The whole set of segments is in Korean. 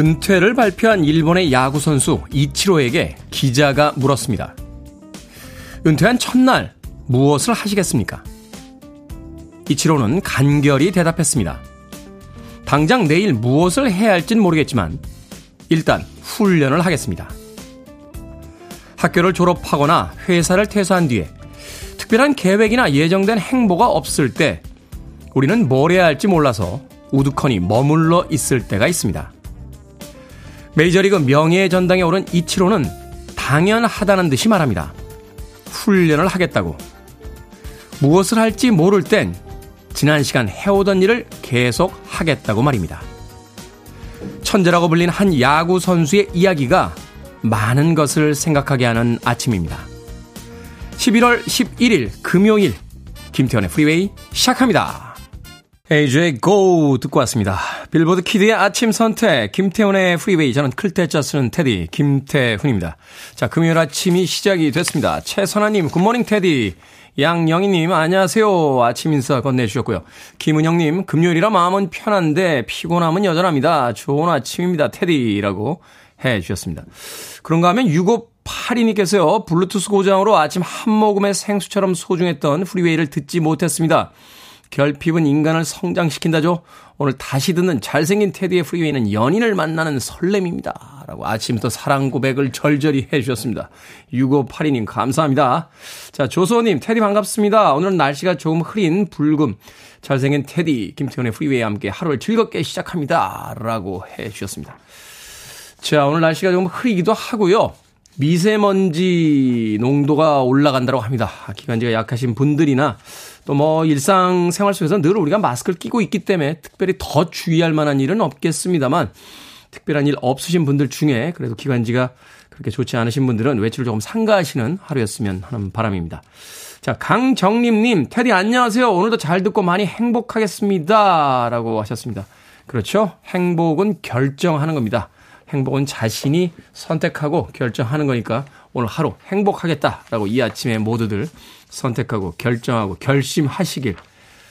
은퇴를 발표한 일본의 야구 선수 이치로에게 기자가 물었습니다. 은퇴한 첫날 무엇을 하시겠습니까? 이치로는 간결히 대답했습니다. 당장 내일 무엇을 해야 할진 모르겠지만 일단 훈련을 하겠습니다. 학교를 졸업하거나 회사를 퇴사한 뒤에 특별한 계획이나 예정된 행보가 없을 때 우리는 뭘 해야 할지 몰라서 우두커니 머물러 있을 때가 있습니다. 메이저리그 명예의 전당에 오른 이치로는 당연하다는 듯이 말합니다. 훈련을 하겠다고. 무엇을 할지 모를 땐 지난 시간 해오던 일을 계속 하겠다고 말입니다. 천재라고 불린 한 야구 선수의 이야기가 많은 것을 생각하게 하는 아침입니다. 11월 11일 금요일 김태훈의 프리웨이 시작합니다. AJ Go 듣고 왔습니다. 빌보드 키드의 아침 선택, 김태훈의 프리웨이. 저는 클 태 자 쓰는 테디, 김태훈입니다. 자, 금요일 아침이 시작이 됐습니다. 최선아님, Good morning 테디. 양영희님, 안녕하세요. 아침 인사 건네주셨고요. 김은영님, 금요일이라 마음은 편한데 피곤함은 여전합니다. 좋은 아침입니다. 테디라고 해 주셨습니다. 그런가 하면 6582님께서요, 블루투스 고장으로 아침 한 모금의 생수처럼 소중했던 프리웨이를 듣지 못했습니다. 결핍은 인간을 성장시킨다죠. 오늘 다시 듣는 잘생긴 테디의 프리웨이는 연인을 만나는 설렘입니다. 라고 아침부터 사랑 고백을 절절히 해주셨습니다. 6582님 감사합니다. 자, 조소님, 테디 반갑습니다. 오늘은 날씨가 조금 흐린 불금. 잘생긴 테디, 김태훈의 프리웨이와 함께 하루를 즐겁게 시작합니다. 라고 해주셨습니다. 자, 오늘 날씨가 조금 흐리기도 하고요. 미세먼지 농도가 올라간다고 합니다. 기관지가 약하신 분들이나 또 뭐 일상생활 속에서 늘 우리가 마스크를 끼고 있기 때문에 특별히 더 주의할 만한 일은 없겠습니다만 특별한 일 없으신 분들 중에 그래도 기관지가 그렇게 좋지 않으신 분들은 외출을 조금 삼가하시는 하루였으면 하는 바람입니다. 자, 강정림님, 테디 안녕하세요. 오늘도 잘 듣고 많이 행복하겠습니다. 라고 하셨습니다. 그렇죠. 행복은 결정하는 겁니다. 행복은 자신이 선택하고 결정하는 거니까 오늘 하루 행복하겠다라고 이 아침에 모두들 선택하고 결정하고 결심하시길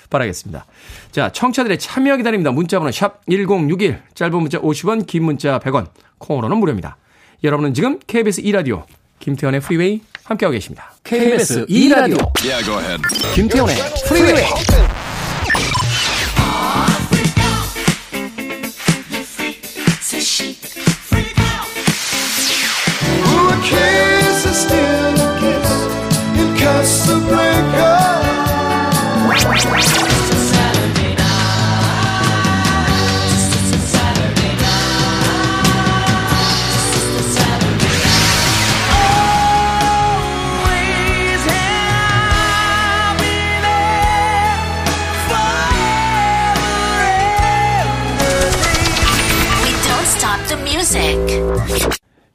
바라겠습니다. 자, 청취자들의 참여 기다립니다. 문자번호 샵 1061, 짧은 문자 50원, 긴 문자 100원, 콩으로는 무료입니다. 여러분은 지금 KBS 2라디오 김태현의 프리웨이 함께하고 계십니다. KBS 2라디오 yeah, 김태현의 프리웨이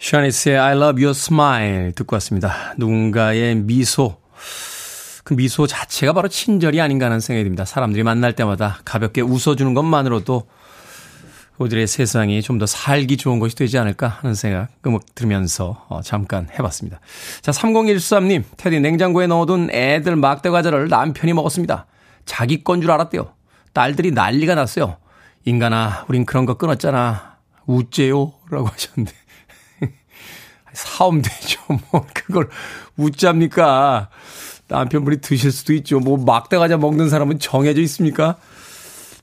샤니스의 I love your smile 듣고 왔습니다. 누군가의 미소. 그 미소 자체가 바로 친절이 아닌가 하는 생각이 듭니다. 사람들이 만날 때마다 가볍게 웃어주는 것만으로도 우리들의 세상이 좀 더 살기 좋은 것이 되지 않을까 하는 생각 음악 들으면서 어, 잠깐 해봤습니다. 자, 3013님, 테디 냉장고에 넣어둔 애들 막대 과자를 남편이 먹었습니다. 자기 건 줄 알았대요. 딸들이 난리가 났어요. 인간아, 우린 그런 거 끊었잖아. 우째요? 라고 하셨는데. 사오면 되죠. 뭐, 그걸 웃잡니까? 남편분이 드실 수도 있죠. 뭐, 막대 과자 먹는 사람은 정해져 있습니까?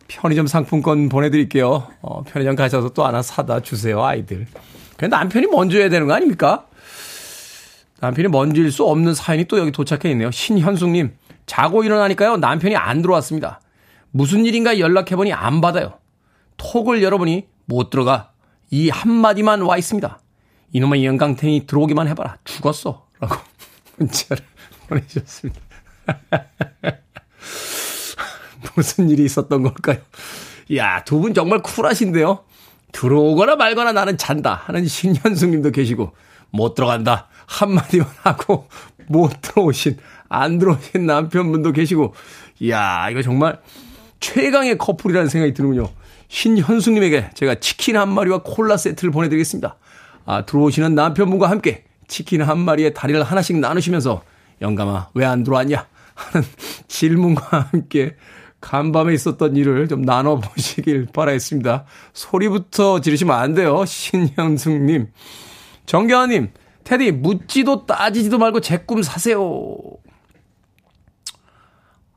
편의점 상품권 보내드릴게요. 어, 편의점 가셔서 또 하나 사다 주세요, 아이들. 그냥 남편이 먼저 해야 되는 거 아닙니까? 남편이 먼저일 수 없는 사연이 또 여기 도착해 있네요. 신현숙님, 자고 일어나니까요, 남편이 안 들어왔습니다. 무슨 일인가 연락해보니 안 받아요. 톡을 열어보니 못 들어가. 이 한마디만 와 있습니다. 이놈의 영광탱이 들어오기만 해봐라. 죽었어. 라고 문자를 보내주셨습니다. 무슨 일이 있었던 걸까요? 야, 두 분 정말 쿨하신데요? 들어오거나 말거나 나는 잔다 하는 신현숙 님도 계시고, 못 들어간다. 한마디만 하고, 못 들어오신, 안 들어오신 남편분도 계시고, 이야, 이거 정말 최강의 커플이라는 생각이 드는군요. 신현숙 님에게 제가 치킨 한 마리와 콜라 세트를 보내드리겠습니다. 아, 들어오시는 남편분과 함께 치킨 한 마리에 다리를 하나씩 나누시면서 영감아 왜 안 들어왔냐 하는 질문과 함께 간밤에 있었던 일을 좀 나눠보시길 바라겠습니다. 소리부터 지르시면 안 돼요. 신현숙님. 정경아님, 테디, 묻지도 따지지도 말고 제 꿈 사세요.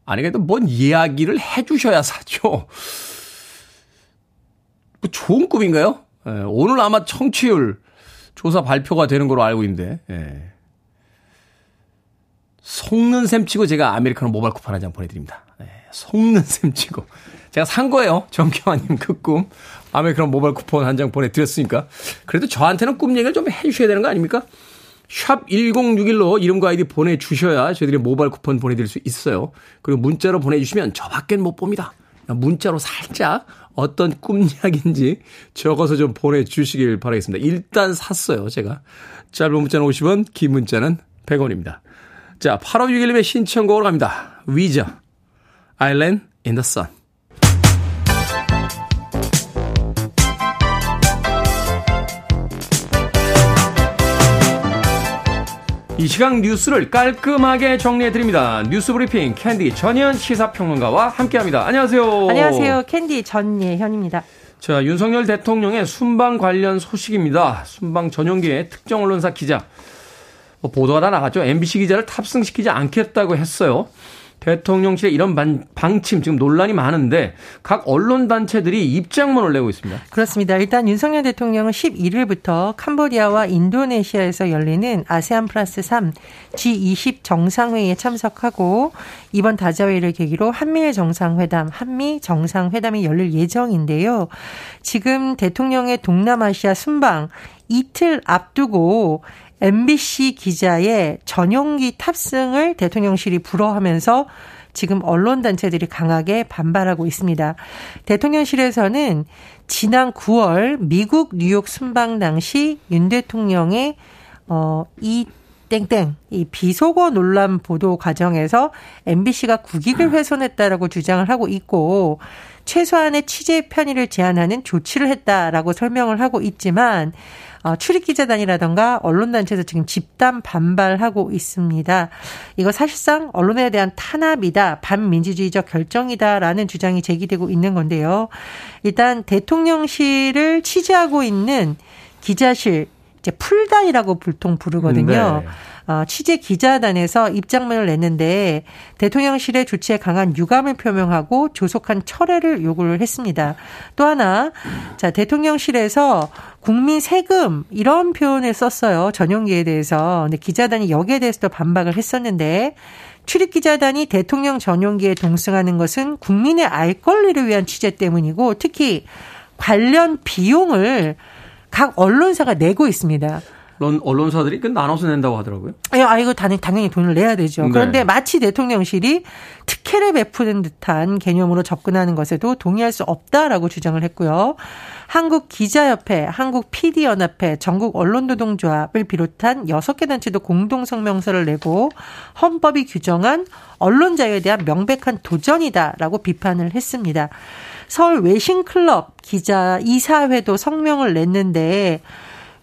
아니, 그래도 뭔 이야기를 해주셔야 사죠. 뭐 좋은 꿈인가요? 예, 오늘 아마 청취율 조사 발표가 되는 걸로 알고 있는데, 예. 속는 셈 치고 제가 아메리카노 모바일 쿠폰 한 장 보내드립니다. 예, 속는 셈 치고. 제가 산 거예요. 정경아님 그 꿈. 아메리카노 모바일 쿠폰 한 장 보내드렸으니까. 그래도 저한테는 꿈 얘기를 좀 해주셔야 되는 거 아닙니까? 샵 1061로 이름과 아이디 보내주셔야 저희들이 모바일 쿠폰 보내드릴 수 있어요. 그리고 문자로 보내주시면 저밖엔 못 봅니다. 문자로 살짝 어떤 꿈 이야기인지 적어서 좀 보내주시길 바라겠습니다. 일단 샀어요, 제가. 짧은 문자는 50원, 긴 문자는 100원입니다. 자, 8561님의 신청곡으로 갑니다. 위저, Island in the Sun. 이 시각 뉴스를 깔끔하게 정리해드립니다. 뉴스 브리핑 캔디 전예현 시사평론가와 함께합니다. 안녕하세요. 안녕하세요. 캔디 전예현입니다. 자, 윤석열 대통령의 순방 관련 소식입니다. 순방 전용기의 특정 언론사 기자. 뭐 보도가 다 나갔죠. MBC 기자를 탑승시키지 않겠다고 했어요. 대통령실의 이런 반, 방침 지금 논란이 많은데 각 언론 단체들이 입장문을 내고 있습니다. 그렇습니다. 일단 윤석열 대통령은 11일부터 캄보디아와 인도네시아에서 열리는 아세안 플러스 3 G20 정상회의에 참석하고 이번 다자회의를 계기로 한미일 정상회담, 한미 정상회담이 열릴 예정인데요. 지금 대통령의 동남아시아 순방 이틀 앞두고 MBC 기자의 전용기 탑승을 대통령실이 불허하면서 지금 언론 단체들이 강하게 반발하고 있습니다. 대통령실에서는 지난 9월 미국 뉴욕 순방 당시 윤 대통령의 어, 이 땡땡 이 비속어 논란 보도 과정에서 MBC가 국익을 훼손했다라고 주장을 하고 있고 최소한의 취재 편의를 제한하는 조치를 했다라고 설명을 하고 있지만 어, 출입기자단이라던가 언론단체에서 지금 집단 반발하고 있습니다. 이거 사실상 언론에 대한 탄압이다, 반민주주의적 결정이다라는 주장이 제기되고 있는 건데요. 일단 대통령실을 취재하고 있는 기자실 이제 풀단이라고 불통 부르거든요. 네. 어, 취재 기자단에서 입장문을 냈는데 대통령실의 조치에 강한 유감을 표명하고 조속한 철회를 요구를 했습니다. 또 하나, 자, 대통령실에서 국민 세금 이런 표현을 썼어요. 전용기에 대해서. 근데 기자단이 여기에 대해서도 반박을 했었는데 출입 기자단이 대통령 전용기에 동승하는 것은 국민의 알 권리를 위한 취재 때문이고 특히 관련 비용을 각 언론사가 내고 있습니다. 언론, 언론사들이 그 나눠서 낸다고 하더라고요. 아, 이거 당연히 돈을 내야 되죠. 네. 그런데 마치 대통령실이 특혜를 베푸는 듯한 개념으로 접근하는 것에도 동의할 수 없다라고 주장을 했고요. 한국 기자협회, 한국 PD연합회, 전국 언론노동조합을 비롯한 6개 단체도 공동 성명서를 내고 헌법이 규정한 언론 자유에 대한 명백한 도전이다라고 비판을 했습니다. 서울 외신클럽 기자 이사회도 성명을 냈는데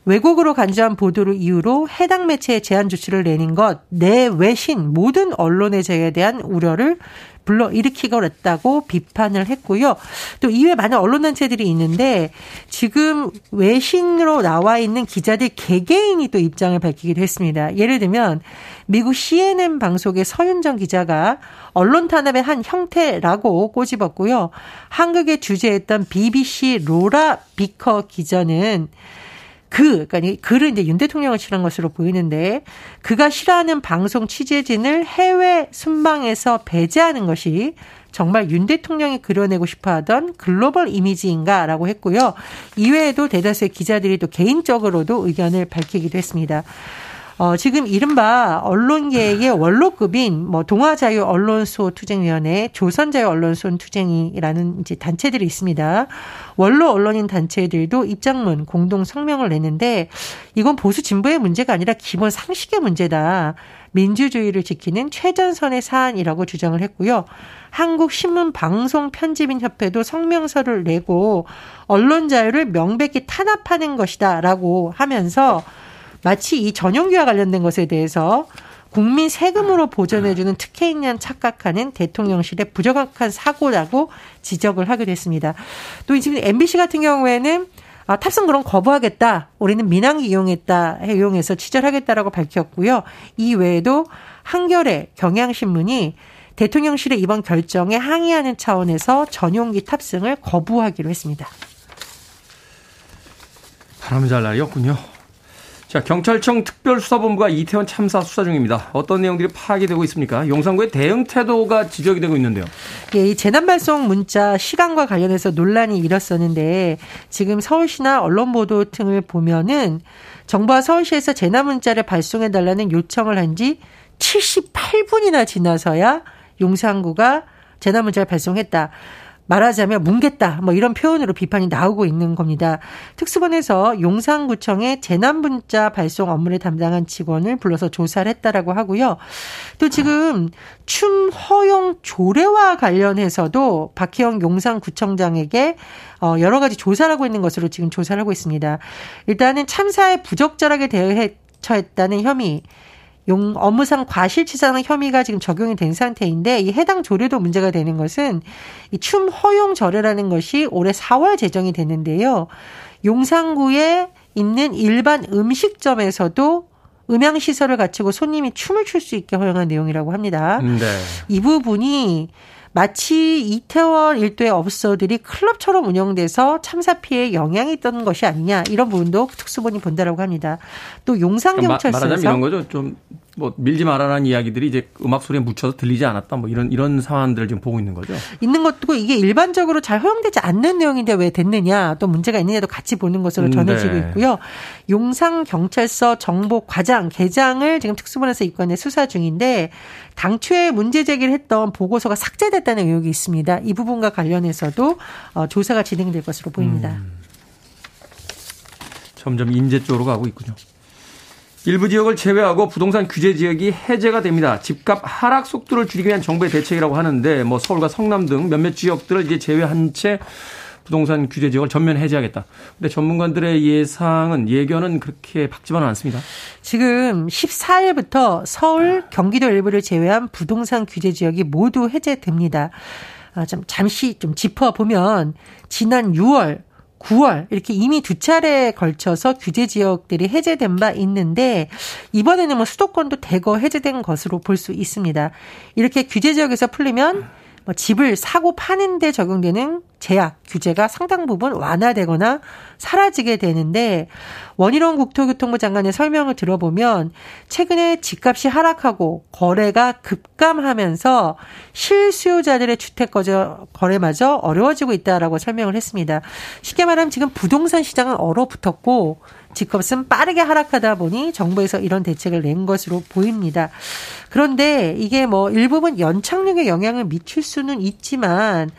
왜곡으로 간주한 보도를 이유로 해당 매체에 제한 조치를 내는 것, 내 외신 모든 언론의 제에 대한 우려를 불러 일으키고랬다고 비판을 했고요. 또 이외에 많은 언론단체들이 있는데 지금 외신으로 나와 있는 기자들 개개인이 또 입장을 밝히기도 했습니다. 예를 들면 미국 CNN 방송의 서윤정 기자가 언론 탄압의 한 형태라고 꼬집었고요. 한국에 주재했던 BBC 로라 비커 기자는 그, 그러니까 글을 이제 윤 대통령을 칠한 것으로 보이는데 그가 싫어하는 방송 취재진을 해외 순방에서 배제하는 것이 정말 윤 대통령이 그려내고 싶어 하던 글로벌 이미지인가라고 했고요. 이외에도 대다수의 기자들이 또 개인적으로도 의견을 밝히기도 했습니다. 어, 지금 이른바 언론계의 원로급인 뭐 동아자유 언론소 투쟁위원회, 조선자유 언론소 투쟁이라는 이제 단체들이 있습니다. 원로 언론인 단체들도 입장문 공동 성명을 냈는데 이건 보수 진보의 문제가 아니라 기본 상식의 문제다. 민주주의를 지키는 최전선의 사안이라고 주장을 했고요. 한국신문방송편집인협회도 성명서를 내고 언론 자유를 명백히 탄압하는 것이다라고 하면서 마치 이 전용기와 관련된 것에 대해서 국민 세금으로 보전해주는 특혜인 양 착각하는 대통령실의 부정확한 사고라고 지적을 하게 됐습니다. 또 지금 MBC 같은 경우에는 아, 탑승 그럼 거부하겠다. 우리는 민항기 이용했다. 이용해서 취재하겠다라고 밝혔고요. 이 외에도 한겨레 경향신문이 대통령실의 이번 결정에 항의하는 차원에서 전용기 탑승을 거부하기로 했습니다. 바람이 잘 날이었군요. 자, 경찰청 특별수사본부가 이태원 참사 수사 중입니다. 어떤 내용들이 파악이 되고 있습니까? 용산구의 대응 태도가 지적이 되고 있는데요. 예, 이 재난 발송 문자 시간과 관련해서 논란이 일었었는데 지금 서울시나 언론 보도 등을 보면은 정부와 서울시에서 재난 문자를 발송해 달라는 요청을 한 지 78분이나 지나서야 용산구가 재난 문자를 발송했다. 말하자면 뭉겠다. 뭐 이런 표현으로 비판이 나오고 있는 겁니다. 특수본에서 용산구청의 재난 문자 발송 업무를 담당한 직원을 불러서 조사를 했다라고 하고요. 또 지금 춤 허용 조례와 관련해서도 박희영 용산구청장에게 어 여러 가지 조사를 하고 있는 것으로 지금 조사를 하고 있습니다. 일단은 참사에 부적절하게 대해 처했다는 혐의 용 업무상 과실치상 혐의가 지금 적용이 된 상태인데 이 해당 조례도 문제가 되는 것은 이 춤 허용 절례라는 것이 올해 4월 제정이 됐는데요. 용산구에 있는 일반 음식점에서도 음향 시설을 갖추고 손님이 춤을 출 수 있게 허용한 내용이라고 합니다. 네. 이 부분이 마치 이태원 일도의 업소들이 클럽처럼 운영돼서 참사 피해에 영향이 있던 것이 아니냐 이런 부분도 특수본이 본다라고 합니다. 또 용산 경찰서에서 그러니까 말하자면 이런 거죠. 좀 뭐 밀지 말아라는 이야기들이 이제 음악 소리에 묻혀서 들리지 않았다 뭐 이런 이런 상황들을 지금 보고 있는 거죠. 있는 것도 이게 일반적으로 잘 허용되지 않는 내용인데 왜 됐느냐 또 문제가 있느냐도 같이 보는 것으로 음, 전해지고 네. 있고요. 용산 경찰서 정보 과장 계장을 지금 특수본에서 이건에 수사 중인데 당초에 문제 제기를 했던 보고서가 삭제됐다는 의혹이 있습니다. 이 부분과 관련해서도 어, 조사가 진행될 것으로 보입니다. 음. 점점 인재 쪽으로 가고 있군요. 일부 지역을 제외하고 부동산 규제 지역이 해제가 됩니다. 집값 하락 속도를 줄이기 위한 정부의 대책이라고 하는데 뭐 서울과 성남 등 몇몇 지역들을 이제 제외한 채 부동산 규제 지역을 전면 해제하겠다. 근데 전문가들의 예상은 예견은 그렇게 밝지만은 않습니다. 지금 14일부터 서울, 경기도 일부를 제외한 부동산 규제 지역이 모두 해제됩니다. 아, 좀 잠시 좀 짚어보면 지난 6월 9월 이렇게 이미 두 차례에 걸쳐서 규제 지역들이 해제된 바 있는데 이번에는 뭐 수도권도 대거 해제된 것으로 볼 수 있습니다. 이렇게 규제 지역에서 풀리면 뭐 집을 사고 파는데 적용되는 제약 규제가 상당 부분 완화되거나 사라지게 되는데 원희룡 국토교통부 장관의 설명을 들어보면 최근에 집값이 하락하고 거래가 급감하면서 실수요자들의 주택 거래마저 어려워지고 있다라고 설명을 했습니다. 쉽게 말하면 지금 부동산 시장은 얼어붙었고 집값은 빠르게 하락하다 보니 정부에서 이런 대책을 낸 것으로 보입니다. 그런데 이게 뭐 일부분 연착륙에 영향을 미칠 수는 있지만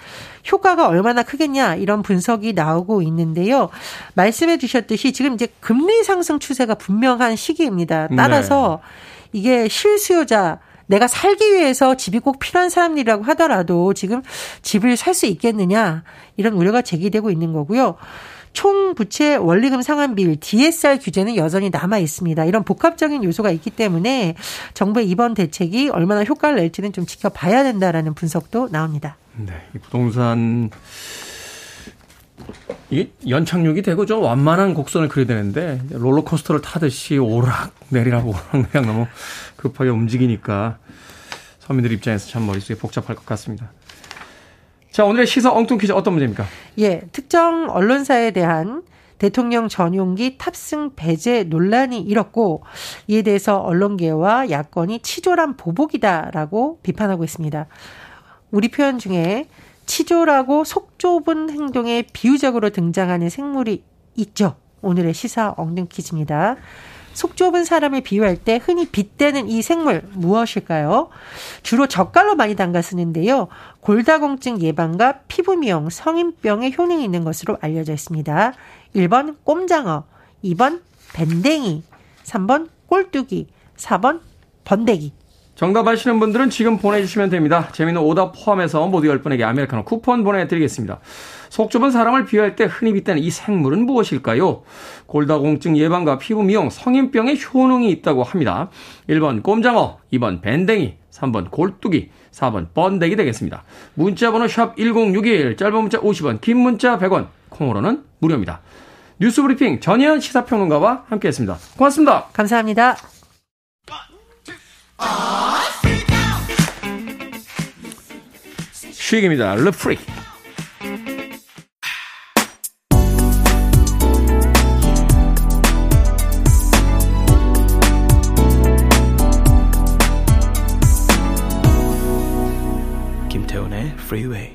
효과가 얼마나 크겠냐 이런 분석이 나오고 있는데요. 말씀해 주셨듯이 지금 이제 금리 상승 추세가 분명한 시기입니다. 따라서 네. 이게 실수요자 내가 살기 위해서 집이 꼭 필요한 사람들이라고 하더라도 지금 집을 살 수 있겠느냐 이런 우려가 제기되고 있는 거고요. 총 부채 원리금 상환 비율 DSR 규제는 여전히 남아 있습니다. 이런 복합적인 요소가 있기 때문에 정부의 이번 대책이 얼마나 효과를 낼지는 좀 지켜봐야 된다라는 분석도 나옵니다. 네, 이 부동산 이게 연착륙이 되고 좀 완만한 곡선을 그려야 되는데 롤러코스터를 타듯이 오락 내리락 오락 내리락 너무 급하게 움직이니까 서민들 입장에서 참 머릿속이 복잡할 것 같습니다. 자, 오늘의 시사 엉뚱 퀴즈 어떤 문제입니까? 예, 특정 언론사에 대한 대통령 전용기 탑승 배제 논란이 일었고 이에 대해서 언론계와 야권이 치졸한 보복이다라고 비판하고 있습니다. 우리 표현 중에 치졸하고 속 좁은 행동에 비유적으로 등장하는 생물이 있죠. 오늘의 시사 엉뚱 퀴즈입니다. 속 좁은 사람을 비유할 때 흔히 빗대는 이 생물 무엇일까요? 주로 젓갈로 많이 담가 쓰는데요. 골다공증 예방과 피부 미용, 성인병에 효능이 있는 것으로 알려져 있습니다. 1번 꼼장어, 2번 밴댕이, 3번 꼴뚜기, 4번 번데기. 정답 아시는 분들은 지금 보내주시면 됩니다. 재미는 오답 포함해서 모두 10분에게 아메리카노 쿠폰 보내드리겠습니다. 속 좁은 사람을 비유할 때 흔히 빗대는 이 생물은 무엇일까요? 골다공증 예방과 피부 미용, 성인병에 효능이 있다고 합니다. 1번 꼼장어, 2번 밴댕이, 3번 골뚜기, 4번 번데기 되겠습니다. 문자번호 샵 1061, 짧은 문자 50원, 긴 문자 100원, 콩으로는 무료입니다. 뉴스브리핑 전혜연 시사평론가와 함께했습니다. 고맙습니다. 감사합니다. 쉬익입니다. 르프리. 프리웨이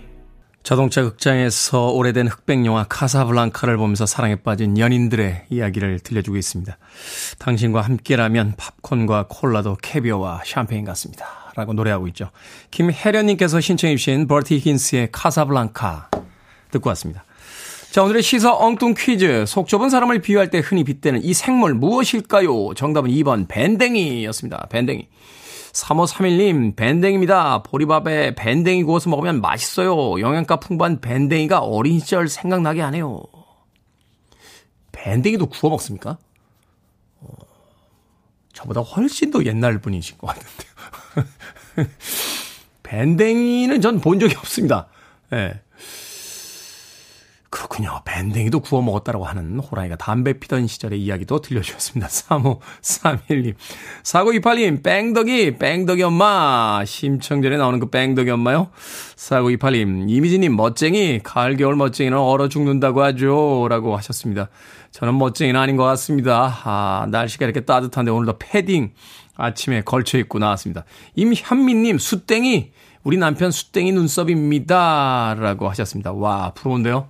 자동차 극장에서 오래된 흑백 영화 카사블랑카를 보면서 사랑에 빠진 연인들의 이야기를 들려주고 있습니다. 당신과 함께라면 팝콘과 콜라도 캐비어와 샴페인 같습니다. 라고 노래하고 있죠. 김혜련님께서 신청해 주신 버티 힌스의 카사블랑카 듣고 왔습니다. 자, 오늘의 시사 엉뚱 퀴즈. 속 좁은 사람을 비유할 때 흔히 빗대는 이 생물 무엇일까요? 정답은 2번 밴댕이였습니다. 밴댕이. 3531님, 밴댕입니다. 보리밥에 밴댕이 구워서 먹으면 맛있어요. 영양가 풍부한 밴댕이가 어린 시절 생각나게 하네요. 밴댕이도 구워 먹습니까? 어, 저보다 훨씬 더 옛날 분이신 것 같은데요. 밴댕이는 전 본 적이 없습니다. 예. 네. 그렇군요. 밴댕이도 구워 먹었다라고 하는 호랑이가 담배 피던 시절의 이야기도 들려주셨습니다. 3531님. 4928님, 뺑덕이, 뺑덕이 엄마. 심청전에 나오는 그 뺑덕이 엄마요. 4928님, 이미지님, 멋쟁이, 가을, 겨울 멋쟁이는 얼어 죽는다고 하죠. 라고 하셨습니다. 저는 멋쟁이는 아닌 것 같습니다. 아, 날씨가 이렇게 따뜻한데 오늘도 패딩 아침에 걸쳐 입고 나왔습니다. 임현미님, 수땡이, 우리 남편 수땡이 눈썹입니다. 라고 하셨습니다. 와, 부러운데요?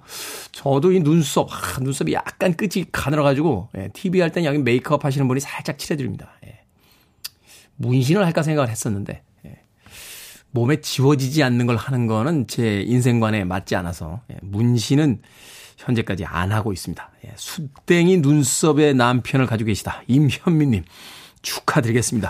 저도 이 눈썹, 아, 눈썹이 약간 끝이 가늘어가지고, 예, TV 할 땐 여기 메이크업 하시는 분이 살짝 칠해드립니다. 예. 문신을 할까 생각을 했었는데, 예. 몸에 지워지지 않는 걸 하는 거는 제 인생관에 맞지 않아서, 예, 문신은 현재까지 안 하고 있습니다. 예, 숯댕이 눈썹의 남편을 가지고 계시다. 임현미님. 축하드리겠습니다.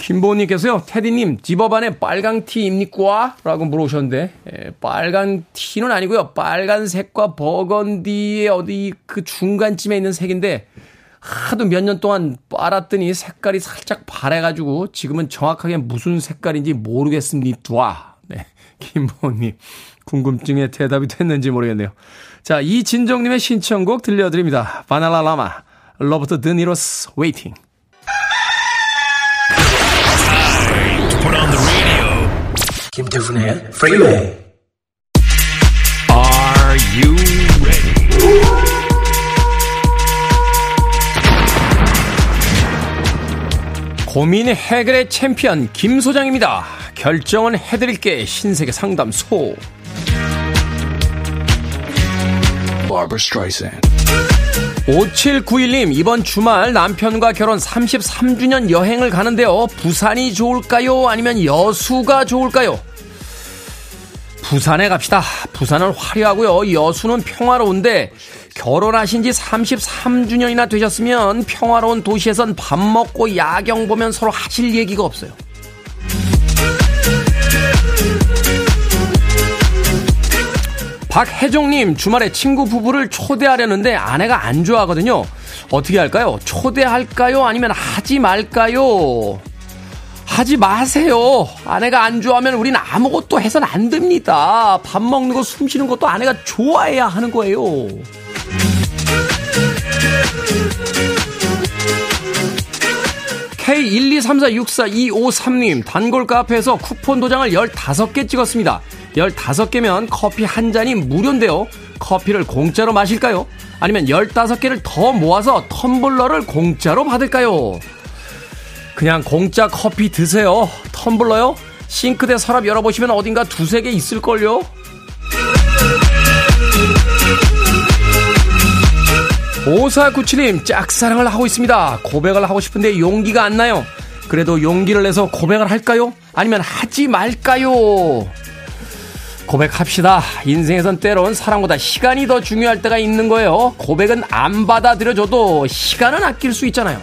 김보님께서요, 테디님, 집업 안에 빨강 티 입니까? 라고 물어보셨는데, 에, 빨간 티는 아니고요. 빨간색과 버건디의 어디 그 중간쯤에 있는 색인데, 하도 몇 년 동안 빨았더니 색깔이 살짝 바래가지고, 지금은 정확하게 무슨 색깔인지 모르겠습니다. 네. 김보님, 궁금증에 대답이 됐는지 모르겠네요. 자, 이진정님의 신청곡 들려드립니다. 바나나라마, Robert De Niro's Waiting. 김태훈의 프리웨이 Are you ready? 고민 해결의 챔피언 김 소장입니다. 결정은 해드릴게 신세계 상담소. 5791님, 이번 주말 남편과 결혼 33주년 여행을 가는데요. 부산이 좋을까요? 아니면 여수가 좋을까요? 부산에 갑시다. 부산은 화려하고요. 여수는 평화로운데 결혼하신 지 33주년이나 되셨으면 평화로운 도시에선 밥 먹고 야경 보면 서로 하실 얘기가 없어요. 박혜종님, 주말에 친구 부부를 초대하려는데 아내가 안 좋아하거든요. 어떻게 할까요? 초대할까요? 아니면 하지 말까요? 하지 마세요. 아내가 안 좋아하면 우린 아무것도 해선 안 됩니다. 밥 먹는 거, 숨 쉬는 것도 아내가 좋아해야 하는 거예요. K123464253님, 단골 카페에서 쿠폰 도장을 15개 찍었습니다. 15개면 커피 한 잔이 무료인데요. 커피를 공짜로 마실까요? 아니면 15개를 더 모아서 텀블러를 공짜로 받을까요? 그냥 공짜 커피 드세요. 텀블러요? 싱크대 서랍 열어보시면 어딘가 두세 개 있을걸요? 5497님, 짝사랑을 하고 있습니다. 고백을 하고 싶은데 용기가 안 나요. 그래도 용기를 내서 고백을 할까요? 아니면 하지 말까요? 고백합시다. 인생에선 때론 사랑보다 시간이 더 중요할 때가 있는 거예요. 고백은 안 받아들여줘도 시간은 아낄 수 있잖아요.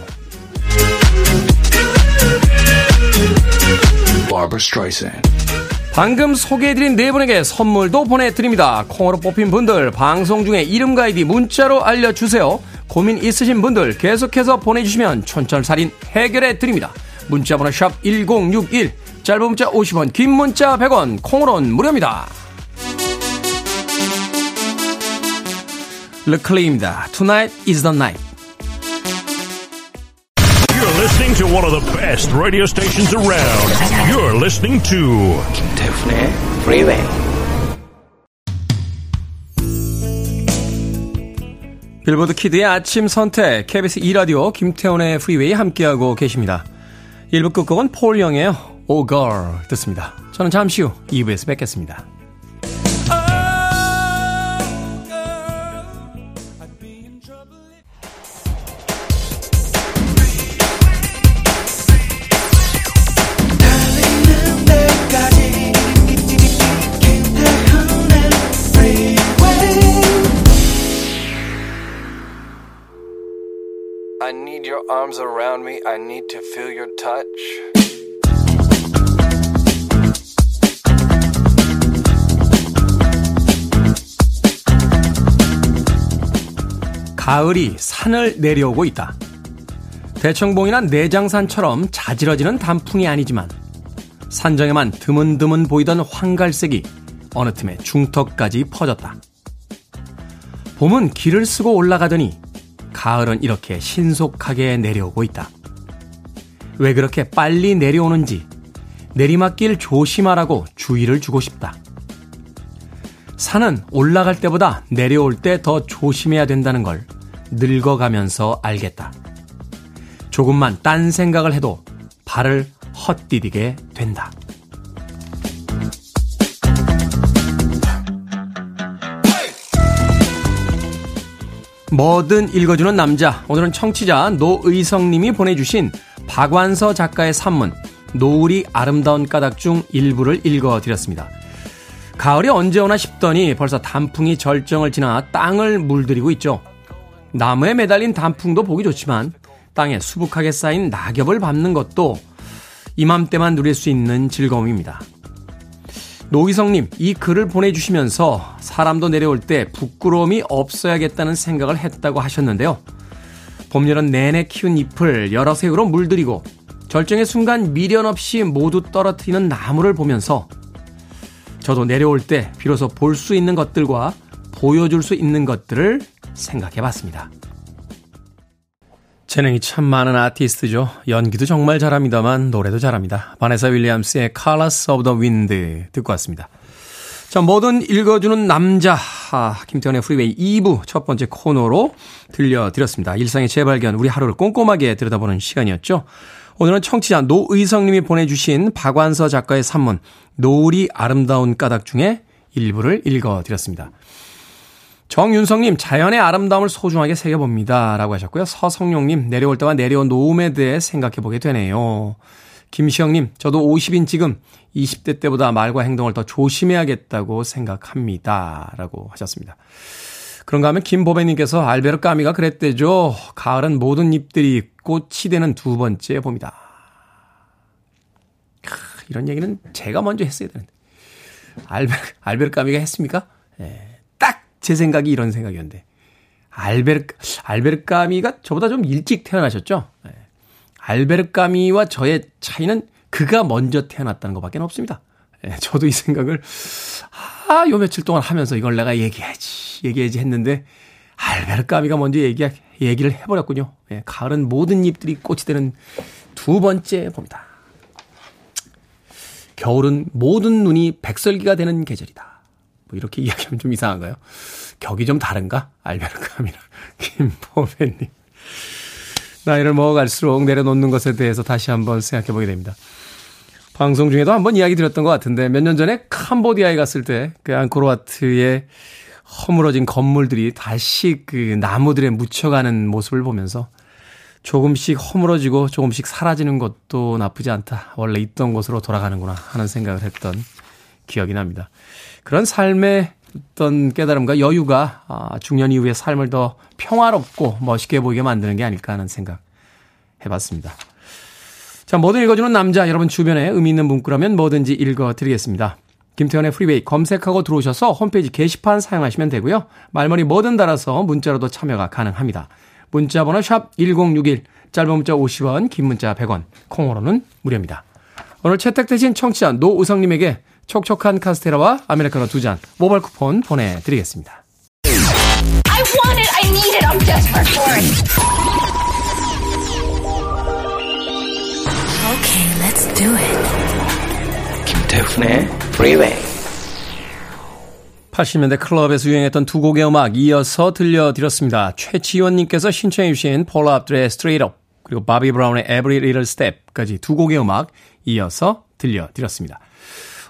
방금 소개해드린 네 분에게 선물도 보내드립니다. 콩으로 뽑힌 분들 방송 중에 이름과 아이디 문자로 알려주세요. 고민 있으신 분들 계속해서 보내주시면 촌철살인 해결해 드립니다. 문자번호 샵 1061, 짧은 문자 50원, 긴 문자 100원, 콩으로는 무료입니다. 르클레입니다. Tonight is the night. Listening to one of the best radio stations around. You're listening to 김태훈의 Freeway. 빌보드 키드의 아침 선택 KBS 2 라디오 김태훈의 프리웨이 함께하고 계십니다. 1부 끝곡은 폴 영의 Oh Girl 듣습니다. 저는 잠시 후 2부에서 뵙겠습니다. Arms around me. I need to feel your touch. 가을이 산을 내려오고 있다. 대청봉이나 내장산처럼 자지러지는 단풍이 아니지만 산정에만 드문드문 보이던 황갈색이 어느 틈에 중턱까지 퍼졌다. 봄은 길을 쓰고 올라가더니 가을은 이렇게 신속하게 내려오고 있다. 왜 그렇게 빨리 내려오는지 내리막길 조심하라고 주의를 주고 싶다. 산은 올라갈 때보다 내려올 때 더 조심해야 된다는 걸 늙어가면서 알겠다. 조금만 딴 생각을 해도 발을 헛디디게 된다. 뭐든 읽어주는 남자. 오늘은 청취자 노의성님이 보내주신 박완서 작가의 산문, 노을이 아름다운 까닭 중 일부를 읽어드렸습니다. 가을이 언제 오나 싶더니 벌써 단풍이 절정을 지나 땅을 물들이고 있죠. 나무에 매달린 단풍도 보기 좋지만 땅에 수북하게 쌓인 낙엽을 밟는 것도 이맘때만 누릴 수 있는 즐거움입니다. 노희성님, 이 글을 보내주시면서 사람도 내려올 때 부끄러움이 없어야겠다는 생각을 했다고 하셨는데요. 봄, 여름 내내 키운 잎을 여러 색으로 물들이고 절정의 순간 미련 없이 모두 떨어뜨리는 나무를 보면서 저도 내려올 때 비로소 볼 수 있는 것들과 보여줄 수 있는 것들을 생각해 봤습니다. 재능이 참 많은 아티스트죠. 연기도 정말 잘합니다만 노래도 잘합니다. 바네사 윌리엄스의 Colors of the Wind 듣고 왔습니다. 자, 뭐든 읽어주는 남자. 아, 김태훈의 프리웨이 2부 첫 번째 코너로 들려드렸습니다. 일상의 재발견, 우리 하루를 꼼꼼하게 들여다보는 시간이었죠. 오늘은 청취자 노의성님이 보내주신 박완서 작가의 산문, 노을이 아름다운 까닭 중에 일부를 읽어드렸습니다. 정윤성님, 자연의 아름다움을 소중하게 새겨봅니다. 라고 하셨고요. 서성용님, 내려올 때와 내려놓음에 대해 생각해보게 되네요. 김시영님, 저도 50인 지금 20대 때보다 말과 행동을 더 조심해야겠다고 생각합니다. 라고 하셨습니다. 그런가 하면 김보배님께서 알베르 까미가 그랬대죠. 가을은 모든 잎들이 꽃이 되는 두 번째 봄이다. 이런 얘기는 제가 먼저 했어야 되는데. 알베르, 알베르 까미가 했습니까? 예. 제 생각이 이런 생각이었는데. 알베르, 알베르 까미가 저보다 좀 일찍 태어나셨죠? 네. 알베르 까미와 저의 차이는 그가 먼저 태어났다는 것밖에 없습니다. 네, 저도 이 생각을, 아, 요 며칠 동안 하면서 이걸 내가 얘기해야지, 얘기해야지 했는데, 알베르 까미가 먼저 얘기, 얘기를 해버렸군요. 네, 가을은 모든 잎들이 꽃이 되는 두 번째 봅니다. 겨울은 모든 눈이 백설기가 되는 계절이다. 뭐 이렇게 이야기하면 좀 이상한가요? 격이 좀 다른가? 알베르감이랑 김포배님. 나이를 먹어갈수록 내려놓는 것에 대해서 다시 한번 생각해 보게 됩니다. 방송 중에도 한번 이야기 드렸던 것 같은데 몇 년 전에 캄보디아에 갔을 때 그 앙코르와트의 허물어진 건물들이 다시 그 나무들에 묻혀가는 모습을 보면서 조금씩 허물어지고 조금씩 사라지는 것도 나쁘지 않다. 원래 있던 곳으로 돌아가는구나 하는 생각을 했던 기억이 납니다. 그런 삶의 어떤 깨달음과 여유가 아, 중년 이후의 삶을 더 평화롭고 멋있게 보이게 만드는 게 아닐까 하는 생각 해봤습니다. 자, 뭐든 읽어주는 남자, 여러분 주변에 의미 있는 문구라면 뭐든지 읽어드리겠습니다. 김태훈의 프리웨이 검색하고 들어오셔서 홈페이지 게시판 사용하시면 되고요. 말머리 뭐든 달아서 문자로도 참여가 가능합니다. 문자 번호 샵 1061, 짧은 문자 50원, 긴 문자 100원, 콩으로는 무료입니다. 오늘 채택되신 청취자 노우성님에게 촉촉한 카스테라와 아메리카노 두 잔 모바일 쿠폰 보내드리겠습니다. I want it, I need it, I'm desperate for it. Okay, let's do it. 김태훈의 Freeway. 80년대 클럽에서 유행했던 두 곡의 음악 이어서 들려드렸습니다. 최지원님께서 신청해 주신 폴 압들의 Straight Up 그리고 바비 브라운의 Every Little Step까지 두 곡의 음악 이어서 들려드렸습니다.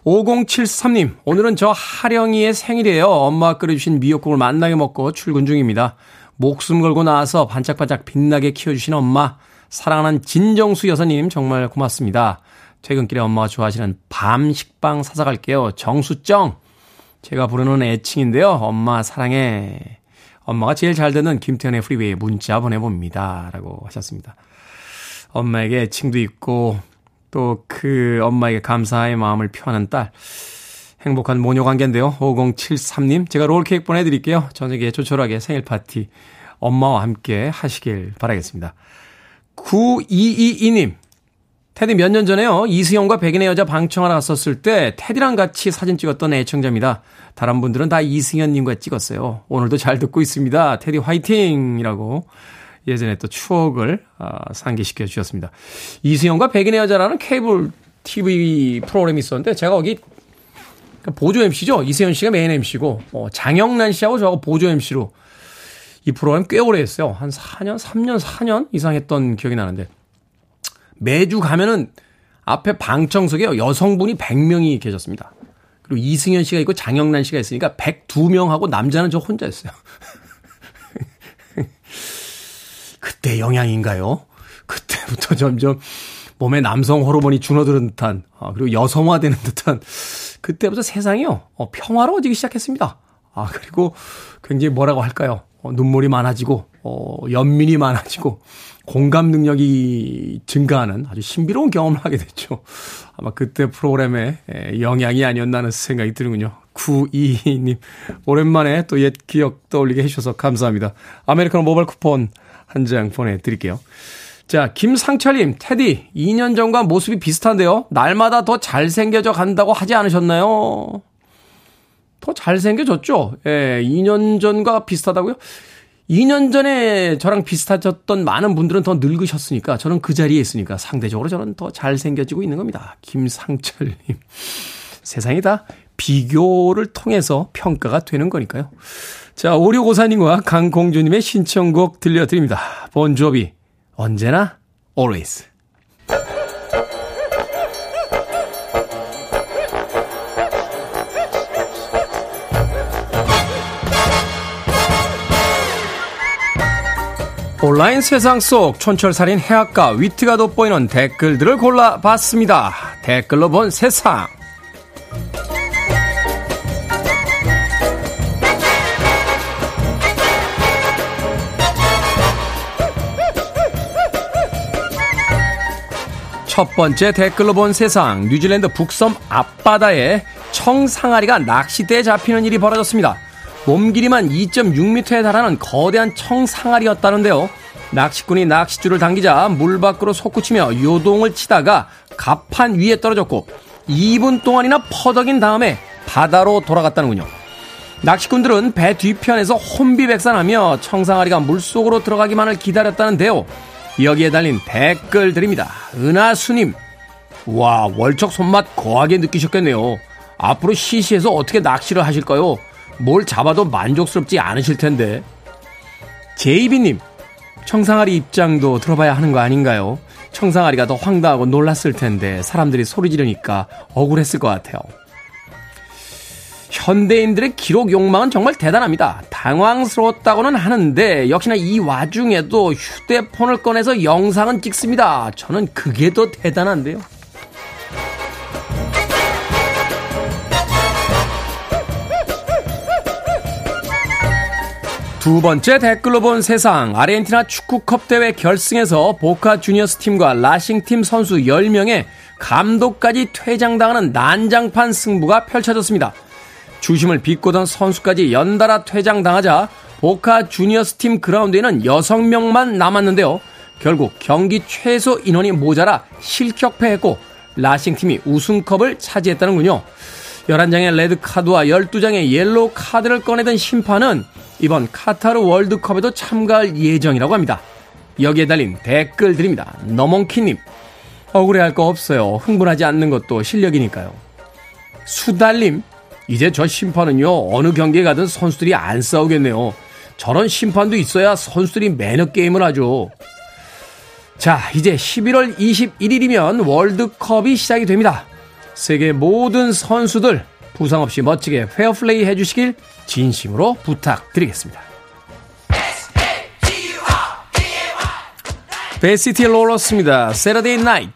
5073님, 오늘은 저 하령이의 생일이에요. 엄마가 끓여주신 미역국을 만나게 먹고 출근 중입니다. 목숨 걸고 나와서 반짝반짝 빛나게 키워주신 엄마, 사랑하는 진정수 여사님 정말 고맙습니다. 퇴근길에 엄마가 좋아하시는 밤 식빵 사서 갈게요. 정수정. 제가 부르는 애칭인데요. 엄마 사랑해. 엄마가 제일 잘 듣는 김태현의 프리웨이에 문자 보내봅니다. 라고 하셨습니다. 엄마에게 애칭도 있고 또 그 엄마에게 감사의 마음을 표하는 딸. 행복한 모녀 관계인데요. 5073님, 제가 롤케이크 보내드릴게요. 저녁에 조촐하게 생일 파티 엄마와 함께 하시길 바라겠습니다. 9222님, 테디 몇 년 전에요. 이수영과 백인의 여자 방청하러 갔었을 때 테디랑 같이 사진 찍었던 애청자입니다. 다른 분들은 다 이승현님과 찍었어요. 오늘도 잘 듣고 있습니다. 테디 화이팅! 이라고 예전에 또 추억을 아, 상기시켜 주셨습니다. 이수영과 백인의 여자라는 케이블 TV 프로그램이 있었는데 제가 거기 보조 MC죠. 이세현 씨가 메인 MC고 어, 장영란 씨하고 저하고 보조 MC로 이 프로그램 꽤 오래 했어요. 한 4년, 3년, 4년 이상 했던 기억이 나는데 매주 가면은 앞에 방청석에 여성분이 100명이 계셨습니다. 그리고 이승현 씨가 있고 장영란 씨가 있으니까 102명하고 남자는 저 혼자였어요. 그때 영향인가요? 그때부터 점점 몸에 남성 호르몬이 줄어드는 듯한, 아, 그리고 여성화되는 듯한, 그때부터 세상이요, 어, 평화로워지기 시작했습니다. 아, 그리고 굉장히 뭐라고 할까요? 어, 눈물이 많아지고, 어, 연민이 많아지고, 공감 능력이 증가하는 아주 신비로운 경험을 하게 됐죠. 아마 그때 프로그램의 영향이 아니었나 하는 생각이 드는군요. 922님, 오랜만에 또 옛 기억 떠올리게 해주셔서 감사합니다. 아메리카노 모바일 쿠폰 한 장 보내드릴게요. 자, 김상철님, 테디, 2년 전과 모습이 비슷한데요? 날마다 더 잘생겨져 간다고 하지 않으셨나요? 더 잘생겨졌죠? 예, 2년 전과 비슷하다고요? 2년 전에 저랑 비슷하셨던 많은 분들은 더 늙으셨으니까, 저는 그 자리에 있으니까 상대적으로 저는 더 잘생겨지고 있는 겁니다. 김상철님. 세상이 다 비교를 통해서 평가가 되는 거니까요. 자, 오류고사님과 강공주님의 신청곡 들려드립니다. 본조비, 언제나, always. 온라인 세상 속 촌철살인 해학과 위트가 돋보이는 댓글들을 골라봤습니다. 댓글로 본 세상. 첫 번째 댓글로 본 세상 뉴질랜드 북섬 앞바다에 청상아리가 낚시대에 잡히는 일이 벌어졌습니다. 몸 길이만 2.6m에 달하는 거대한 청상아리였다는데요. 낚시꾼이 낚싯줄을 당기자 물 밖으로 솟구치며 요동을 치다가 갑판 위에 떨어졌고 2분 동안이나 퍼덕인 다음에 바다로 돌아갔다는군요. 낚시꾼들은 배 뒤편에서 혼비백산하며 청상아리가 물속으로 들어가기만을 기다렸다는데요. 여기에 달린 댓글들입니다. 은하수님, 와, 월척 손맛 거하게 느끼셨겠네요. 앞으로 시시해서 어떻게 낚시를 하실까요? 뭘 잡아도 만족스럽지 않으실 텐데. 제이비님, 청상아리 입장도 들어봐야 하는 거 아닌가요? 청상아리가 더 황당하고 놀랐을 텐데 사람들이 소리 지르니까 억울했을 것 같아요. 현대인들의 기록 욕망은 정말 대단합니다. 당황스러웠다고는 하는데 역시나 이 와중에도 휴대폰을 꺼내서 영상은 찍습니다. 저는 그게 더 대단한데요. 두 번째 댓글로 본 세상 아르헨티나 축구컵 대회 결승에서 보카 주니어스 팀과 라싱 팀 선수 10명에 감독까지 퇴장당하는 난장판 승부가 펼쳐졌습니다. 주심을 비꼬던 선수까지 연달아 퇴장당하자 보카 주니어스 팀 그라운드에는 6명만 남았는데요. 결국 경기 최소 인원이 모자라 실격패했고 라싱 팀이 우승컵을 차지했다는군요. 11장의 레드카드와 12장의 옐로우 카드를 꺼내던 심판은 이번 카타르 월드컵에도 참가할 예정이라고 합니다. 여기에 달린 댓글 드립니다. 너몽키님, 억울해할 거 없어요. 흥분하지 않는 것도 실력이니까요. 수달님, 이제 저 심판은요, 어느 경기에 가든 선수들이 안 싸우겠네요. 저런 심판도 있어야 선수들이 매너 게임을 하죠. 자, 이제 11월 21일이면 월드컵이 시작이 됩니다. 세계 모든 선수들 부상 없이 멋지게 페어플레이 해주시길 진심으로 부탁드리겠습니다. 베이 시티 롤러스입니다. Saturday Night.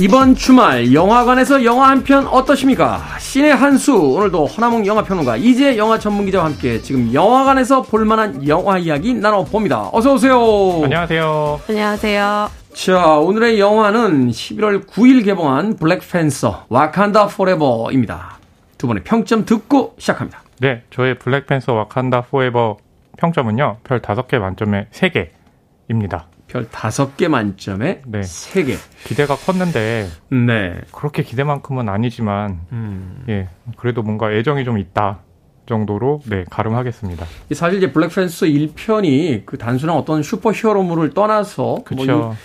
이번 주말 영화관에서 영화 한 편 어떠십니까? 신의 한수 오늘도 허남웅 영화평론가 이제 영화 전문기자와 함께 지금 영화관에서 볼만한 영화 이야기 나눠봅니다. 어서 오세요. 안녕하세요. 안녕하세요. 자 오늘의 영화는 11월 9일 개봉한 블랙팬서 와칸다 Forever입니다. 두 분의 평점 듣고 시작합니다. 네, 저의 블랙팬서 와칸다 포에버 평점은요. 별 5개 만점에 3개입니다. 별 다섯 개 만점에 네. 세 개. 기대가 컸는데 네. 그렇게 기대만큼은 아니지만 음. 예 그래도 뭔가 애정이 좀 있다 정도로 네 가름하겠습니다. 사실 이제 블랙팬서 1편이 그 단순한 어떤 슈퍼히어로물을 떠나서 그렇죠. 뭐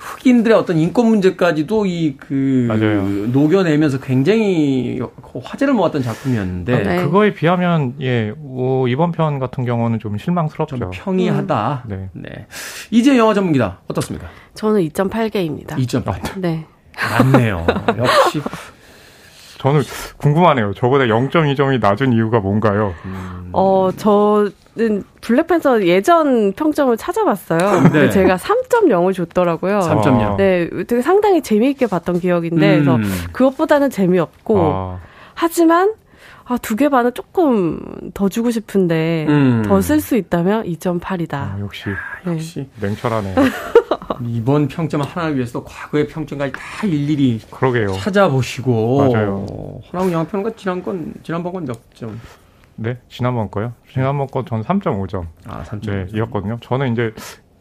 흑인들의 어떤 인권 문제까지도 이 그 녹여내면서 굉장히 화제를 모았던 작품이었는데 네. 그거에 비하면 예 오, 이번 편 같은 경우는 좀 실망스럽죠. 좀 평이하다. 음. 네. 네. 이제 영화 전문기다 어떻습니까? 저는 2.8개입니다. 2.8. 네. 맞네요. 역시 저는 궁금하네요. 저보다 0.2점이 낮은 이유가 뭔가요? 음. 어, 저는 블랙팬서 예전 평점을 찾아봤어요. 네. 제가 3.0을 줬더라고요. 3.0. 네, 되게 상당히 재미있게 봤던 기억인데, 음. 그래서 그것보다는 재미없고, 아. 하지만 아, 두 개 반은 조금 더 주고 싶은데 음. 더쓸 수 있다면 2.8이다. 아, 역시 네. 역시 냉철하네. 이번 평점 하나를 위해서 과거의 평점까지 다 일일이 그러게요. 찾아보시고 맞아요. 허나운 영화평론가 지난 건 지난번 건 몇 점? 네, 지난번 거요. 지난번 거 전 3.5점. 아, 3.5점. 네, 이었거든요. 저는 이제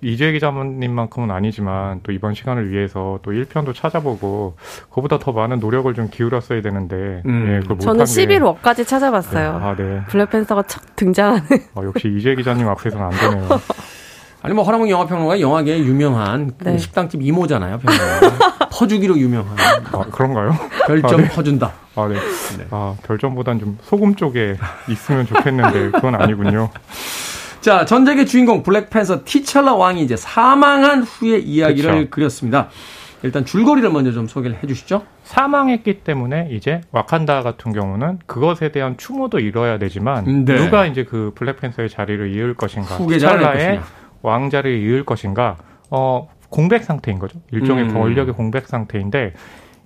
이재 기자님만큼은 아니지만 또 이번 시간을 위해서 또 1편도 찾아보고 그보다 더 많은 노력을 좀 기울였어야 되는데 음. 예, 저는 11월까지 찾아봤어요. 네. 아, 네. 블랙팬서가 첫 등장하는. 아, 역시 이재 기자님 앞에서는 안 되네요. 아니 뭐 허나몽 영화평론가 영화계 유명한 그 네. 식당집 이모잖아요. 평론가. 퍼주기로 유명한. 아, 그런가요? 별점 아, 네. 퍼준다. 아, 네. 네. 아, 별점보단 좀 소금 쪽에 있으면 좋겠는데 그건 아니군요. 자, 전작의 주인공 블랙팬서 티찰라 왕이 이제 사망한 후의 이야기를 그쵸. 그렸습니다. 일단 줄거리를 먼저 좀 소개를 해 주시죠. 사망했기 때문에 이제 와칸다 같은 경우는 그것에 대한 추모도 이뤄야 되지만 네. 누가 이제 그 블랙팬서의 자리를 이을 것인가, 티찰라의 왕자를 이을 것인가, 어 공백 상태인 거죠. 일종의 음. 권력의 공백 상태인데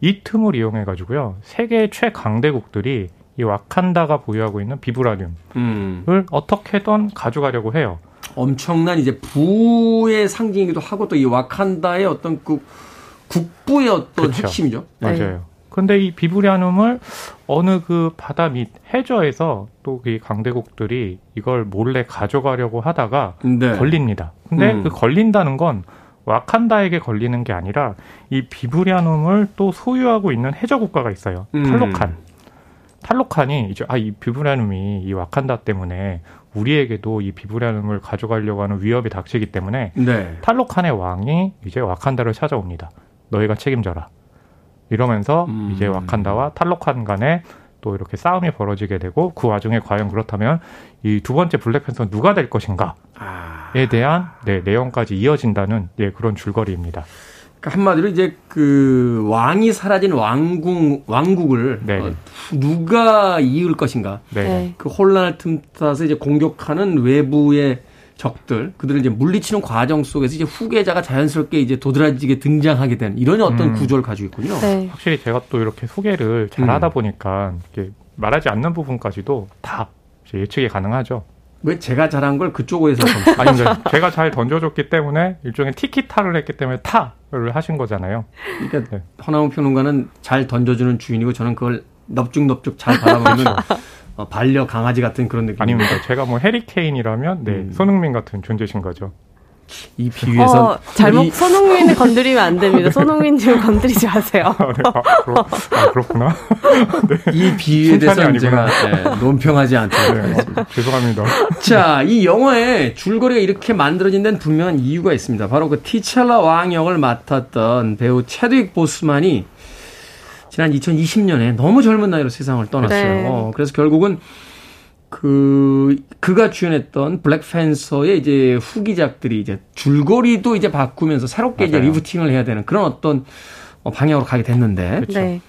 이 틈을 이용해 가지고요 세계 최강대국들이 이 와칸다가 보유하고 있는 비브라늄을 음. 어떻게든 가져가려고 해요. 엄청난 이제 부의 상징이기도 하고 또 이 와칸다의 어떤 그 국부의 어떤 그렇죠. 핵심이죠. 맞아요. 네. 근데 이 비브리아눔을 어느 그 바다 밑 해저에서 또이 강대국들이 이걸 몰래 가져가려고 하다가 네. 걸립니다. 근데 음. 그 걸린다는 건 와칸다에게 걸리는 게 아니라 이 비브리아눔을 또 소유하고 있는 해저 국가가 있어요. 음. 탈로칸. 탈로칸이 이제 아 이 비브라늄이 이 와칸다 때문에 우리에게도 이 비브라늄을 가져가려고 하는 위협이 닥치기 때문에 네. 탈로칸의 왕이 이제 와칸다를 찾아옵니다. 너희가 책임져라. 이러면서 음. 이제 와칸다와 탈로칸 간에 또 이렇게 싸움이 벌어지게 되고 그 와중에 과연 그렇다면 이 두 번째 블랙팬서 누가 될 것인가에 아. 대한 네, 내용까지 이어진다는 예, 그런 줄거리입니다. 그러니까 한마디로 이제 그 왕이 사라진 왕국 왕국을 네. 어, 누가 이을 것인가. 네. 네. 그 혼란을 틈타서 이제 공격하는 외부의 적들 그들을 이제 물리치는 과정 속에서 이제 후계자가 자연스럽게 이제 도드라지게 등장하게 된 이런 어떤 음. 구조를 가지고 있군요. 네. 확실히 제가 또 이렇게 소개를 잘 하다 음. 보니까 이게 말하지 않는 부분까지도 다 예측이 가능하죠. 왜 제가 잘한 걸 그쪽에서 아니죠. 제가 잘 던져줬기 때문에 일종의 티키타를 했기 때문에 타를 하신 거잖아요. 그러니까 네. 허나운 평론가는 잘 던져주는 주인이고 저는 그걸 넙죽넙죽 잘 바라보는 어, 반려 강아지 같은 그런 느낌. 아닙니다. 제가 뭐 해리케인이라면 네, 음. 손흥민 같은 존재신 거죠. 이 비유에서 어, 잘못 이... 손흥민을 건드리면 안 됩니다. 손흥민님 건드리지 마세요. 아, 네. 아, 그렇, 아, 그렇구나. 네. 이 비유에 대해서 제가 네, 논평하지 않도록 네, 죄송합니다. 자, 이 영화의 줄거리가 이렇게 만들어진 데는 분명한 이유가 있습니다. 바로 그 티첼라 왕 역을 맡았던 배우 체드윅 보스만이 지난 2020년에 너무 젊은 나이로 세상을 떠났어요. 네. 그래서 결국은 그 그가 주연했던 블랙팬서의 이제 후기작들이 이제 줄거리도 이제 바꾸면서 새롭게 맞아요. 이제 리부팅을 해야 되는 그런 어떤 어, 방향으로 가게 됐는데. 그렇죠. 네.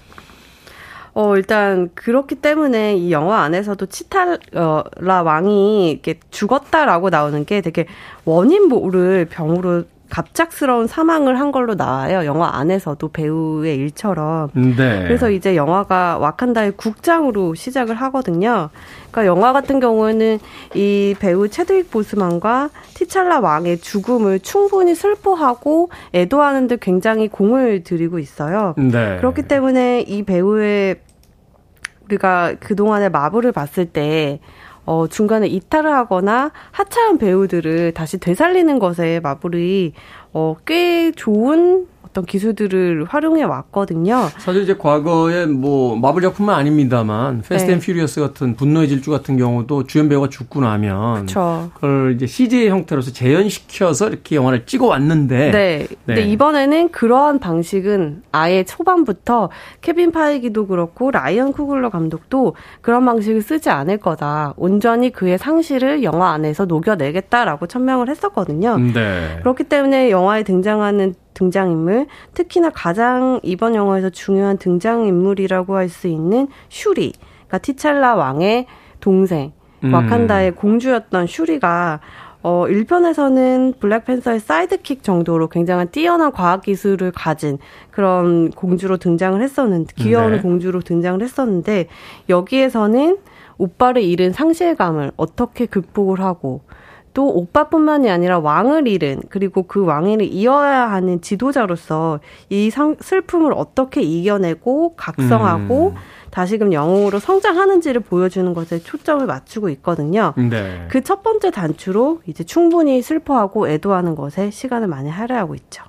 어, 일단, 그렇기 때문에 이 영화 안에서도 치탈라 왕이 이렇게 죽었다라고 나오는 게 되게 원인 모를 병으로 갑작스러운 사망을 한 걸로 나와요. 영화 안에서도 배우의 일처럼. 네. 그래서 이제 영화가 와칸다의 국장으로 시작을 하거든요. 그러니까 영화 같은 경우에는 이 배우 체드윅 보스만과 티찰라 왕의 죽음을 충분히 슬퍼하고 애도하는데 굉장히 공을 들이고 있어요. 네. 그렇기 때문에 이 배우의 우리가 그동안의 마블을 봤을 때 어, 중간에 이탈을 하거나 하차한 배우들을 다시 되살리는 것에 마블이 어, 꽤 좋은 어떤 기술들을 활용해 왔거든요. 사실 이제 과거에 뭐 마블 작품은 아닙니다만 Fast and Furious 같은 분노의 질주 같은 경우도 주연 배우가 죽고 나면 그쵸. 그걸 이제 CG 형태로서 재현시켜서 이렇게 영화를 찍어 왔는데 네. 네. 근데 이번에는 그러한 방식은 아예 초반부터 케빈 파이기도 그렇고 라이언 쿠글러 감독도 그런 방식을 쓰지 않을 거다. 온전히 그의 상실을 영화 안에서 녹여내겠다라고 천명을 했었거든요. 네. 그렇기 때문에 영화에 등장하는 등장인물, 특히나 가장 이번 영화에서 중요한 등장인물이라고 할 수 있는 슈리, 그러니까 티찰라 왕의 동생, 음. 와칸다의 공주였던 슈리가 어, 1편에서는 블랙팬서의 sidekick 정도로 굉장한 뛰어난 과학 기술을 가진 그런 공주로 등장을 했었는데, 귀여운 네. 공주로 등장을 했었는데, 여기에서는 오빠를 잃은 상실감을 어떻게 극복을 하고, 또 오빠뿐만이 아니라 왕을 잃은 그리고 그 왕위를 이어야 하는 지도자로서 이 상, 슬픔을 어떻게 이겨내고 각성하고 음. 다시금 영웅으로 성장하는지를 보여주는 것에 초점을 맞추고 있거든요. 네. 그 첫 번째 단추로 이제 충분히 슬퍼하고 애도하는 것에 시간을 많이 할애하고 있죠.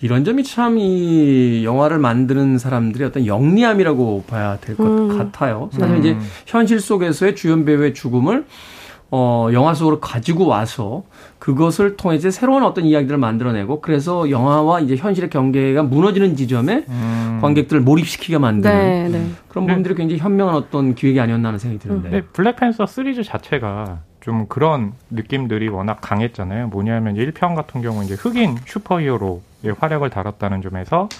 이런 점이 참 이 영화를 만드는 사람들의 어떤 영리함이라고 봐야 될것 음. 같아요. 사실 음. 이제 현실 속에서의 주연 배우의 죽음을 어, 영화 속으로 가지고 와서 그것을 통해서 새로운 어떤 이야기들을 만들어내고 그래서 영화와 이제 현실의 경계가 무너지는 지점에 음. 관객들을 몰입시키게 만드는 네, 네. 그런 부분들이 굉장히 현명한 어떤 기획이 아니었나 하는 생각이 드는데. 네, 블랙팬서 시리즈 자체가 좀 그런 느낌들이 워낙 강했잖아요. 뭐냐면 1편 같은 경우 이제 흑인 슈퍼히어로의 활약을 다뤘다는 점에서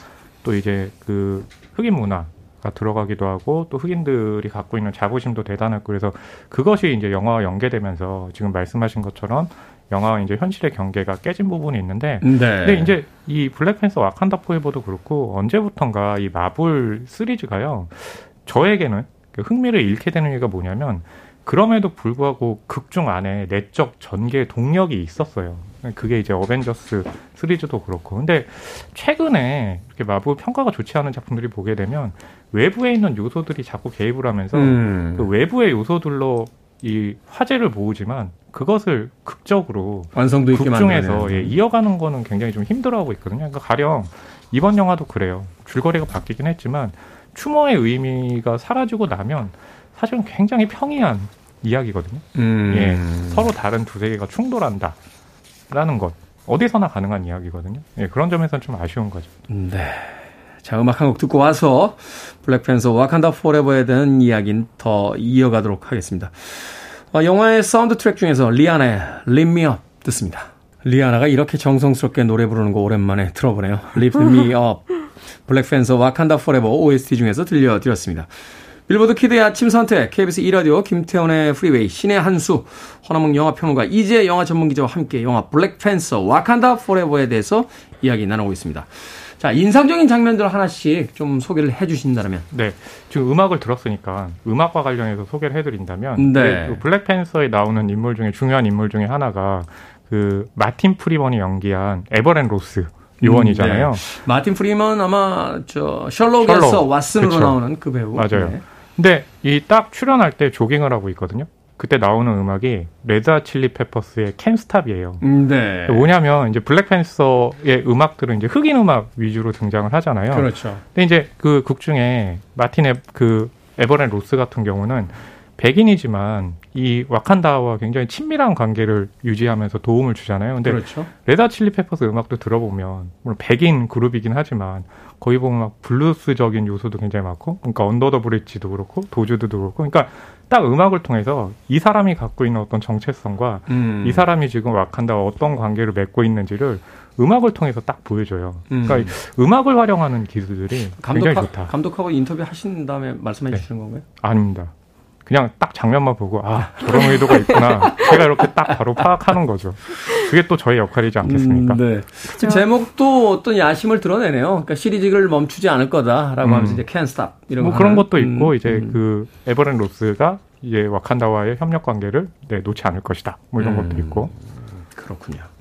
또 이제 그 흑인 문화 가 들어가기도 하고 또 흑인들이 갖고 있는 자부심도 대단했고 그래서 그것이 이제 영화와 연계되면서 지금 말씀하신 것처럼 영화와 이제 현실의 경계가 깨진 부분이 있는데 네. 근데 이제 이 블랙팬서 와칸다 포에버도 그렇고 언제부턴가 이 마블 시리즈가요 저에게는 그 흥미를 잃게 되는 이유가 뭐냐면 그럼에도 불구하고 극중 안에 내적 전개 동력이 있었어요. 그게 이제 어벤져스 시리즈도 그렇고. 근데 최근에 이렇게 마블 평가가 좋지 않은 작품들이 보게 되면 외부에 있는 요소들이 자꾸 개입을 하면서 음. 그 외부의 요소들로 이 화제를 모으지만 그것을 극적으로 완성도 있게 극중에서 예, 이어가는 거는 굉장히 좀 힘들어하고 있거든요. 그러니까 가령 이번 영화도 그래요. 줄거리가 바뀌긴 했지만 추모의 의미가 사라지고 나면 사실은 굉장히 평이한 이야기거든요. 음. 예, 서로 다른 두 세계가 충돌한다 라는 것 어디서나 가능한 이야기거든요. 예, 그런 점에서는 좀 아쉬운 거죠. 네. 자, 음악 한 곡 듣고 와서 블랙팬서 와칸다 Forever에 대한 이야기는 더 이어가도록 하겠습니다. 어, 영화의 사운드 트랙 중에서 리아나의 Lift Me Up 듣습니다. 리아나가 이렇게 정성스럽게 노래 부르는 거 오랜만에 들어보네요. Lift Me Up. 블랙팬서 와칸다 Forever OST 중에서 들려드렸습니다. 빌보드 키드의 아침 선택, KBS 2라디오, 김태훈의 프리웨이, 신의 한수, 허남웅 영화평론가, 이제 영화 전문기자와 함께 영화 블랙팬서, 와칸다 Forever에 대해서 이야기 나누고 있습니다. 자, 인상적인 장면들 하나씩 좀 소개를 해 주신다면. 네. 지금 음악을 들었으니까 음악과 관련해서 소개를 해 드린다면 네. 그 블랙팬서에 나오는 인물 중에 중요한 인물 중에 하나가 그 마틴 프리먼이 연기한 에버렛 로스 요원이잖아요. 음, 네. 마틴 프리먼 아마 저 셜록에서 셜록. 왓슨으로 그쵸. 나오는 그 배우. 맞아요. 네. 근데 이 딱 출연할 때 조깅을 하고 있거든요. 그때 나오는 음악이 레드 칠리 페퍼스의 캔 스탑이에요. 음, 네. 뭐냐면 이제 블랙팬서의 음악들은 이제 흑인 음악 위주로 등장을 하잖아요. 그렇죠. 근데 이제 극 중에 마틴의 그 에버렛 로스 같은 경우는 백인이지만 이 와칸다와 굉장히 친밀한 관계를 유지하면서 도움을 주잖아요. 근데 그렇죠. Red Hot Chili Peppers 음악도 들어보면 물론 백인 그룹이긴 하지만 거의 보면 막 블루스적인 요소도 굉장히 많고 그러니까 언더 더 브릿지도 그렇고 도주드도 그렇고 그러니까 딱 음악을 통해서 이 사람이 갖고 있는 어떤 정체성과 음. 이 사람이 지금 와칸다와 어떤 관계를 맺고 있는지를 음악을 통해서 딱 보여줘요. 음. 그러니까 음악을 활용하는 기술들이 감독하, 굉장히 좋다. 감독하고 인터뷰 하신 다음에 말씀해 네. 주시는 건가요? 아닙니다. 그냥 딱 장면만 보고 아 저런 의도가 있구나 제가 이렇게 딱 바로 파악하는 거죠. 그게 또 저의 역할이지 않겠습니까? 음, 네. 그렇죠. 제목도 어떤 야심을 드러내네요. 그러니까 시리즈를 멈추지 않을 거다라고 음. 하면서 이제 Stop 이런 뭐 그런 것도 있고 음, 이제 음. 그 에버랜 로스가 이제 와칸다와의 협력 관계를 네, 놓지 않을 것이다. 뭐 이런 것도 있고 그렇군요.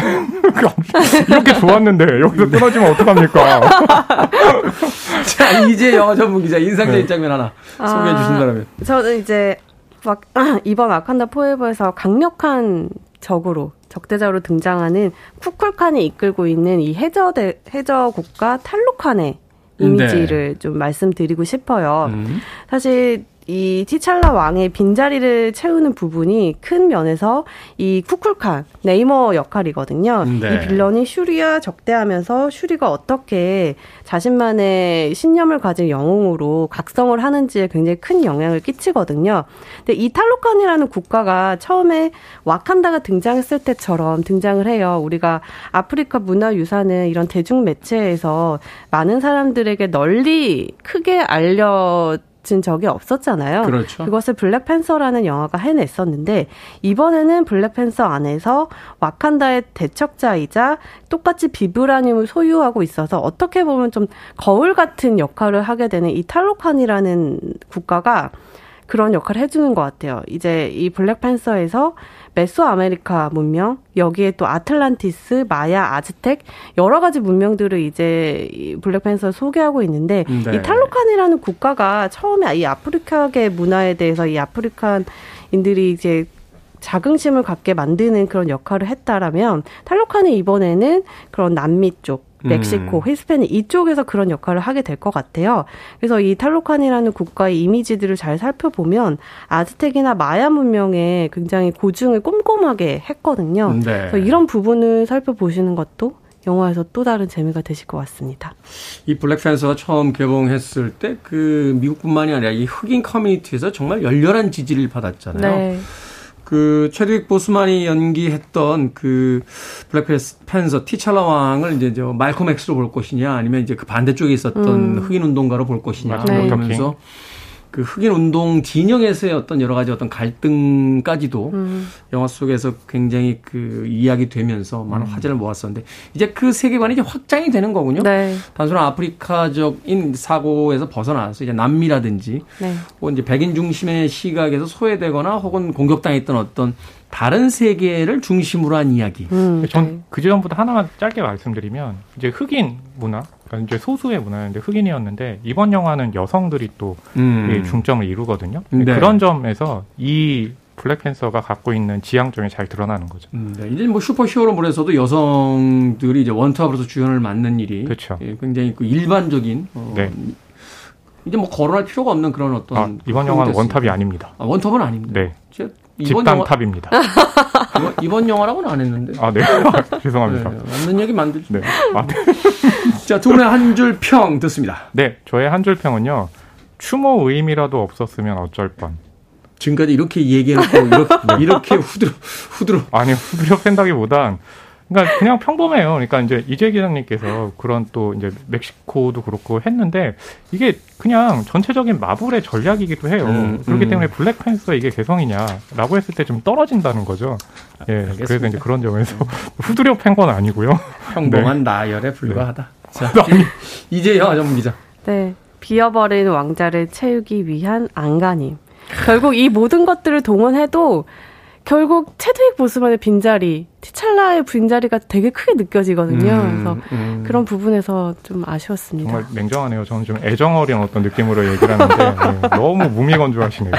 이렇게 좋았는데 여기서 끊어지면 어떡합니까? 자 이제 영화 전문 기자 인상적인 네. 장면 하나 소개해 주신다면. 아, 저는 이제 막 이번 아칸다 포에버에서 강력한 적으로 적대적으로 등장하는 쿠쿨칸이 이끌고 있는 이 해저 대 해저 국가 탈루칸의 이미지를 네. 좀 말씀드리고 싶어요. 음. 사실 이 티찰라 왕의 빈자리를 채우는 부분이 큰 면에서 이 쿠쿨칸 네이머 역할이거든요. 네. 이 빌런이 슈리와 적대하면서 슈리가 어떻게 자신만의 신념을 가진 영웅으로 각성을 하는지에 굉장히 큰 영향을 끼치거든요. 근데 이 탈로칸이라는 국가가 처음에 와칸다가 등장했을 때처럼 등장을 해요. 우리가 아프리카 문화 유산은 이런 대중 매체에서 많은 사람들에게 널리 크게 알려 진 적이 없었잖아요. 그렇죠. 그것을 블랙팬서라는 영화가 해냈었는데 이번에는 블랙팬서 안에서 와칸다의 대척자이자 똑같이 비브라늄을 소유하고 있어서 어떻게 보면 좀 거울 같은 역할을 하게 되는 이 탈로칸이라는 국가가 그런 역할을 해주는 것 같아요. 이제 이 블랙팬서에서 메소 아메리카 문명, 여기에 또 아틀란티스, 마야, 아즈텍 여러 가지 문명들을 이제 이 블랙팬서 소개하고 있는데 네. 이 탈로칸이라는 국가가 처음에 이 아프리카계 문화에 대해서 이 아프리칸인들이 이제 자긍심을 갖게 만드는 그런 역할을 했다라면 탈로칸은 이번에는 그런 남미 쪽 멕시코, 음. 히스패닉 이쪽에서 그런 역할을 하게 될 것 같아요. 그래서 이 탈로칸이라는 국가의 이미지들을 잘 살펴보면 아즈텍이나 마야 문명에 굉장히 고증을 꼼꼼하게 했거든요. 네. 그래서 이런 부분을 살펴보시는 것도 영화에서 또 다른 재미가 되실 것 같습니다. 이 블랙팬서가 처음 개봉했을 때 그 미국뿐만이 아니라 이 흑인 커뮤니티에서 정말 열렬한 지지를 받았잖아요. 네. 그 채드윅 보스만이 연기했던 그 블랙 팬서 티찰라 왕을 이제 저 말콤 엑스로 볼 것이냐 아니면 이제 그 반대쪽에 있었던 음. 흑인 운동가로 볼 것이냐 네. 그러면서 그 흑인 운동 진영에서의 어떤 여러 가지 어떤 갈등까지도 음. 영화 속에서 굉장히 그 이야기 되면서 많은 음. 화제를 모았었는데 이제 그 세계관이 이제 확장이 되는 거군요. 네. 단순한 아프리카적인 사고에서 벗어나서 이제 남미라든지 네. 혹은 이제 백인 중심의 시각에서 소외되거나 혹은 공격당했던 어떤 다른 세계를 중심으로 한 이야기. 음, 전그 지점보다 하나만 짧게 말씀드리면 이제 흑인 문화, 그러니까 이제 소수의 문화였는데 흑인이었는데 이번 영화는 여성들이 또 음. 중점을 이루거든요. 네. 그런 점에서 이 블랙팬서가 갖고 있는 지향점이 잘 드러나는 거죠. 음, 네. 이제 뭐 슈퍼히어로물에서도 여성들이 이제 원투합으로서 주연을 맡는 일이 그렇죠. 굉장히 그 일반적인 어, 네. 이제 뭐 거론할 필요가 없는 그런 어떤 아, 이번 영화는 원탑이 아닙니다. 아, 원탑은 아닙니다. 네. 집단탑입니다. 이번, 이번, 영화라고는 안 했는데. 아, 네. 죄송합니다. 네, 맞는 얘기 만들죠. 네. 아, 네. 자, 두 분의 한 줄 평 듣습니다. 네. 저의 한 줄 평은요. 추모 의미라도 없었으면 어쩔 뻔. 지금까지 이렇게 얘기해놓고 이렇게, 네. 이렇게 후드려 후드려 아니 후드려 팬다기보단 그러니까 그냥 평범해요. 그러니까 이제 이재 기자님께서 그런 또 이제 멕시코도 그렇고 했는데 이게 그냥 전체적인 마블의 전략이기도 해요. 음, 그렇기 음. 때문에 블랙 팬서 이게 개성이냐라고 했을 때 좀 떨어진다는 거죠. 예. 알겠습니다. 그래서 이제 그런 점에서 후드려 팬 건 아니고요. 평범한 네. 나열에 불과하다. 네. 자, 이재영 전문 기자. 네. 비어버린 왕자를 채우기 위한 안간힘. 결국 이 모든 것들을 동원해도 결국 체드윅 보스만의 빈자리, 티찰라의 빈자리가 되게 크게 느껴지거든요. 음, 그래서 음. 그런 부분에서 좀 아쉬웠습니다. 정말 냉정하네요. 저는 좀 애정 어린 어떤 느낌으로 얘기를 하는데 네, 너무 무미건조하시네요.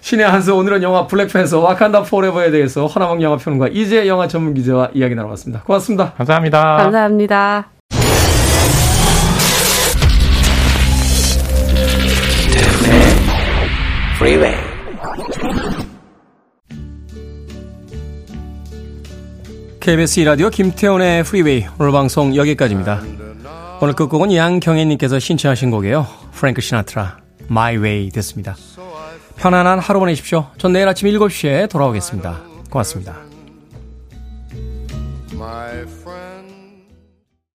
신의 한수 오늘은 영화 블랙팬서 와칸다 포레버에 대해서 허남웅 영화평론가 이재 영화 전문 기자와 이야기 나눠봤습니다. 고맙습니다. 감사합니다. 감사합니다. 프리웨이 KBS 라디오 김태훈의 프리웨이 오늘 방송 여기까지입니다. 오늘 끝곡은 양경혜님께서 신청하신 곡이에요. 프랭크 시나트라 My Way 됐습니다. 편안한 하루 보내십시오. 전 내일 아침 7시에 돌아오겠습니다. 고맙습니다.